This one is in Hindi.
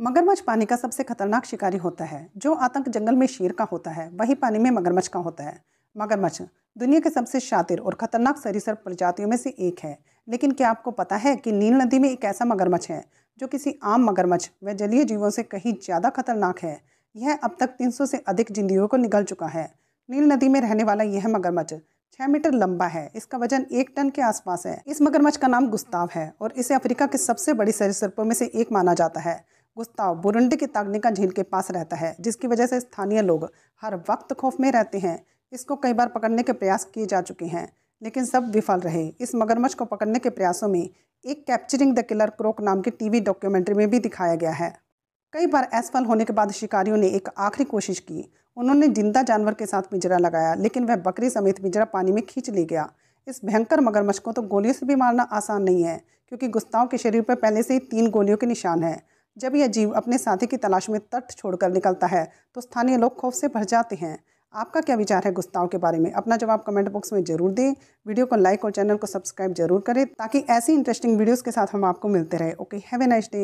मगरमच्छ पानी का सबसे खतरनाक शिकारी होता है, जो आतंक जंगल में शेर का होता है, वही पानी में मगरमच्छ का होता है। मगरमच्छ दुनिया के सबसे शातिर और खतरनाक सरीसर प्रजातियों में से एक है। लेकिन क्या आपको पता है कि नील नदी में एक ऐसा मगरमच्छ है, जो किसी आम मगरमच्छ व जलीय जीवों से कहीं ज़्यादा खतरनाक है? यह अब तक 300 से अधिक जिंदगियों को निगल चुका है। नील नदी में रहने वाला यह मगरमच्छ छः मीटर लंबा है, इसका वज़न एक टन के आसपास है। इस मगरमच्छ का नाम गुस्ताव है और इसे अफ्रीका के सबसे बड़ी सरीसृपों में से एक माना जाता है। गुस्ताव बुरुंडी की तागनिका झील के पास रहता है, जिसकी वजह से स्थानीय लोग हर वक्त खौफ में रहते हैं। इसको कई बार पकड़ने के प्रयास किए जा चुके हैं, लेकिन सब विफल रहे। इस मगरमच्छ को पकड़ने के प्रयासों में एक कैप्चरिंग द किलर क्रोक नाम की टीवी डॉक्यूमेंट्री में भी दिखाया गया है। कई बार असफल होने के बाद शिकारियों ने एक आखिरी कोशिश की। उन्होंने ज़िंदा जानवर के साथ पिंजरा लगाया, लेकिन वह बकरी समेत पिंजरा पानी में खींच ले गया। इस भयंकर मगरमच्छ को तो गोलियों से भी मारना आसान नहीं है, क्योंकि गुस्ताव के शरीर पर पहले से ही तीन गोलियों के निशान हैं। जब यह जीव अपने साथी की तलाश में तट छोड़कर निकलता है तो स्थानीय लोग खौफ से भर जाते हैं। आपका क्या विचार है गुस्ताव के बारे में? अपना जवाब कमेंट बॉक्स में ज़रूर दें। वीडियो को लाइक और चैनल को सब्सक्राइब ज़रूर करें, ताकि ऐसी इंटरेस्टिंग वीडियोस के साथ हम आपको मिलते रहे। Okay have a nice day